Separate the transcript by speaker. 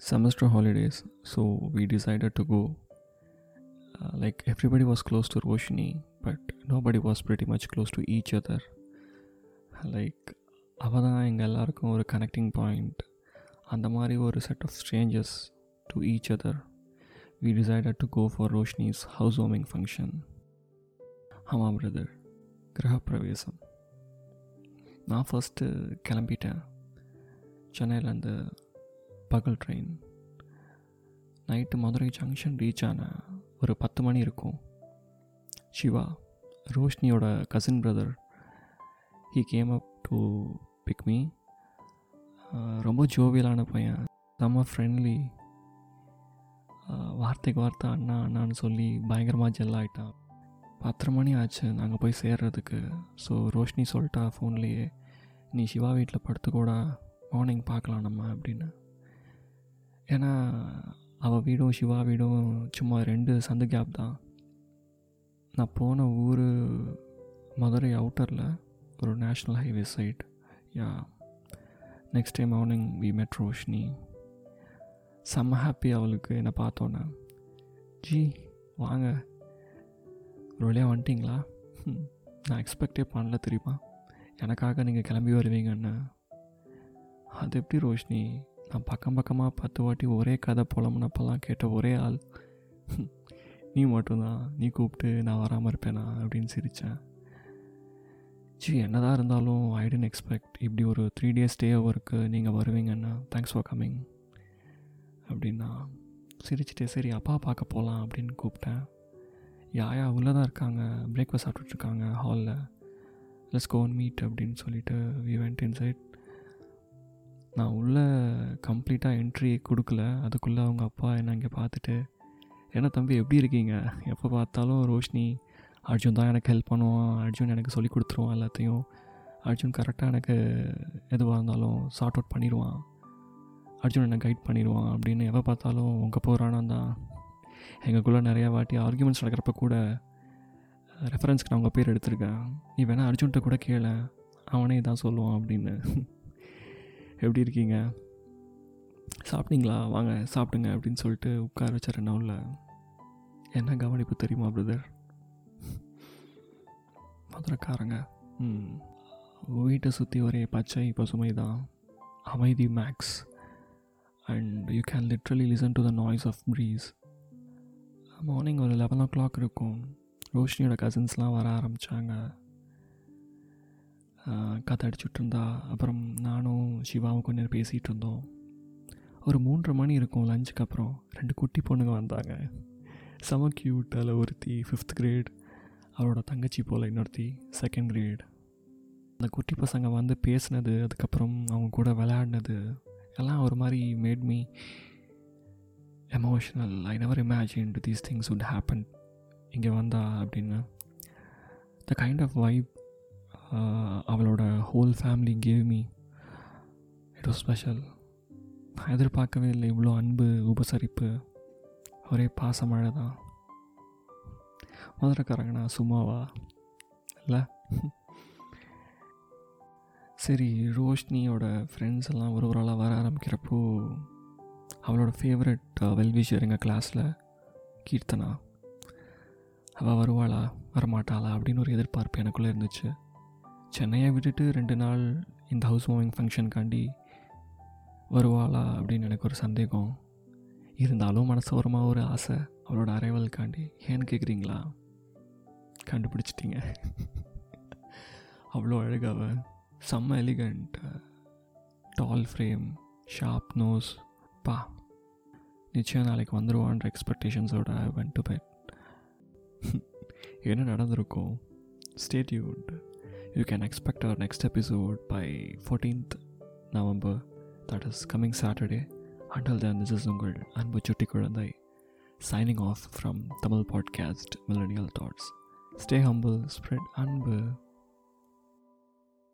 Speaker 1: semester holidays, so we decided to go. Uh, like everybody was close to Roshni, but nobody was pretty much close to each other. Like அவள் தான் எங்கள் எல்லாருக்கும் ஒரு connecting point அந்த மாதிரி ஒரு set of strangers to each other we decided to go for Roshni's housewarming function ஆமாம் brother கிரகப்பிரவேசம் நான் ஃபஸ்ட்டு கிளம்பிட்டேன் சென்னையிலேருந்து பகல் train night Madurai junction reach ஆன ஒரு பத்து மணி இருக்கும். Siva ரோஷ்னியோட cousin brother he came up to pick me ரொம்ப ஜோவியலான பையன். செம்ம ஃப்ரெண்ட்லி வார்த்தைக்கு வார்த்தை அண்ணா அண்ணான்னு சொல்லி பயங்கரமாக ஜெல் ஆகிட்டான் பத்தரை மணி ஆச்சு நாங்கள் போய் சேர்றதுக்கு. ஸோ ரோஷினி சொல்லிட்டா ஃபோன்லேயே நீ சிவா வீட்டில் படுத்துக்கூட மார்னிங் பார்க்கலாம் நம்ம அப்படின்னு. ஏன்னா அவள் வீடும் சிவா வீடும் சும்மா ரெண்டு சந்து கேப் தான். நான் போன ஊர் மதுரை அவுட்டரில் ஒரு national highway side yeah next day morning we met Roshini செம்ம ஹாப்பி அவளுக்கு என்னை பார்த்தோன்னே. ஜி வாங்க. ஒரு வழியாக வந்துட்டிங்களா? நான் எக்ஸ்பெக்டே பண்ணல தெரியுமா. எனக்காக நீங்கள் கிளம்பி வருவீங்கன்னு. அது எப்படி ரோஷினி? நான் பக்கம் பக்கமாக பத்து வாட்டி ஒரே கதை புலம்புனப்பெல்லாம் கேட்ட ஒரே ஆள். நீ மட்டும்தான். நீ கூப்பிட்டு நான் வராமல் இருப்பேனா? அப்படின்னு சிரித்தேன் ஜி என்னதான் இருந்தாலும் ஐ டென்ட் எக்ஸ்பெக்ட் இப்படி ஒரு த்ரீ டேஸ் ஸ்டே ஓவருக்கு நீங்கள் வருவீங்கன்னா தேங்க்ஸ் ஃபார் கம்மிங் அப்படின்னா சிரிச்சிட்டே சரி அப்பா பார்க்க போகலாம் அப்படின்னு கூப்பிட்டேன். யாயா உள்ளே தான் இருக்காங்க. பிரேக்ஃபாஸ்ட் சாப்பிட்டுட்ருக்காங்க ஹாலில் லெட்ஸ் கோன் மீட் அப்படின்னு சொல்லிட்டு வி வெண்ட் இன்சைட் நான் உள்ளே கம்ப்ளீட்டாக என்ட்ரி கொடுக்கல. அதுக்குள்ளே அவங்க அப்பா என்ன இங்கே பார்த்துட்டு என்ன தம்பி எப்படி இருக்கீங்க? எப்போ பார்த்தாலும் ரோஷினி அர்ஜுன் தான் எனக்கு ஹெல்ப் பண்ணுவான். அர்ஜுன் எனக்கு சொல்லி கொடுத்துருவான் எல்லாத்தையும். அர்ஜுன் கரெக்டாக எனக்கு எதுவாக இருந்தாலும் சார்ட் அவுட் பண்ணிடுவான். அர்ஜுன் என்னை கைட் பண்ணிடுவான். அப்படின்னு எப்போ பார்த்தாலும் உங்கள் போகிறானா தான். எங்களுக்குள்ளே நிறையா வாட்டி ஆர்கியூமெண்ட்ஸ் நடக்கிறப்ப கூட ரெஃபரன்ஸ்க்கு நான் உங்கள் பேர் எடுத்திருக்கேன். நீ வேணால் அர்ஜுன்கிட்ட கூட கேள. அவனே இதான் சொல்லுவான் அப்படின்னு. எப்படி இருக்கீங்க? சாப்பிட்டீங்களா? வாங்க சாப்பிடுங்க அப்படின்னு சொல்லிட்டு உட்கார வச்சார் என்ன உள்ள என்ன கவனிப்பு தெரியுமா பிரதர் மதுரைக்காரங்க. ம். வீட்டை சுற்றி ஒரே பச்சை பசுமை தான். அமைதி max and you can literally listen to the noise of breeze morning ஒரு லெவன் ஓ கிளாக் இருக்கும். ரோஷினியோட கசின்ஸ்லாம் வர ஆரம்பித்தாங்க கதை அடிச்சுட்டு இருந்தா அப்புறம் நானும் சிவாவும் கொஞ்ச நேரம் பேசிகிட்டு இருந்தோம் ஒரு மூன்றரை மணி இருக்கும் லஞ்சுக்கு அப்புறம் ரெண்டு குட்டி பொண்ணுங்க வந்தாங்க. செம க்யூட் அதில் ஒருத்தி ஃபிஃப்த் கிரேட் அவரோட தங்கச்சி போல் இன்னொருத்தி செகண்ட் கிரேட் அந்த குட்டி பசங்க வந்து பேசினது அதுக்கப்புறம் அவங்க கூட விளையாடினது எல்லாம் ஒரு மாதிரி made me emotional I never imagine these things would happen இங்கே வந்தா அப்படின்னு. த கைண்ட் ஆஃப் வைப் அவளோட whole family gave me it was special நான் எதிர்பார்க்கவே இல்லை இவ்வளோ அன்பு உபசரிப்பு. ஒரே பாசமழை தான். மதுரைக்காரங்கண்ணா சும்மாவா? இல்லை? சரி ரோஷினியோட ஃப்ரெண்ட்ஸ் எல்லாம் ஒரு ஒரு ஆளாக வர ஆரம்பிக்கிறப்போ அவளோட ஃபேவரட் வெல்விஷர் எங்கள் கிளாஸில் கீர்த்தனா. அவள் வருவாளா? வரமாட்டாளா? அப்படின்னு ஒரு எதிர்பார்ப்பு எனக்குள்ளே இருந்துச்சு. சென்னையை விட்டுட்டு ரெண்டு நாள் இந்த ஹவுஸ் வார்மிங் ஃபங்க்ஷனுக்காண்டி வருவாளா அப்படின்னு எனக்கு ஒரு சந்தேகம். இருந்தாலும் மனசோரமாக ஒரு ஆசை. அவளோட அரைவலுக்காண்டி ஏன்னு கேட்குறீங்களா கண்டுபிடிச்சிட்டிங்க. அவ்வளோ அழகாவ செம்ம elegant tall frame sharp nose பா. நிச்சயம் நாளைக்கு வந்துடுவான்ற எக்ஸ்பெக்டேஷன்ஸோட வென் டு பெட் என்ன நடந்திருக்கும்? ஸ்டேட்யூட் You can expect our next episode by 14th November, that is coming Saturday. Until then, this is Ungal and Chutti Kurandai signing off from Tamil podcast Millennial Thoughts. Stay humble, spread anbu.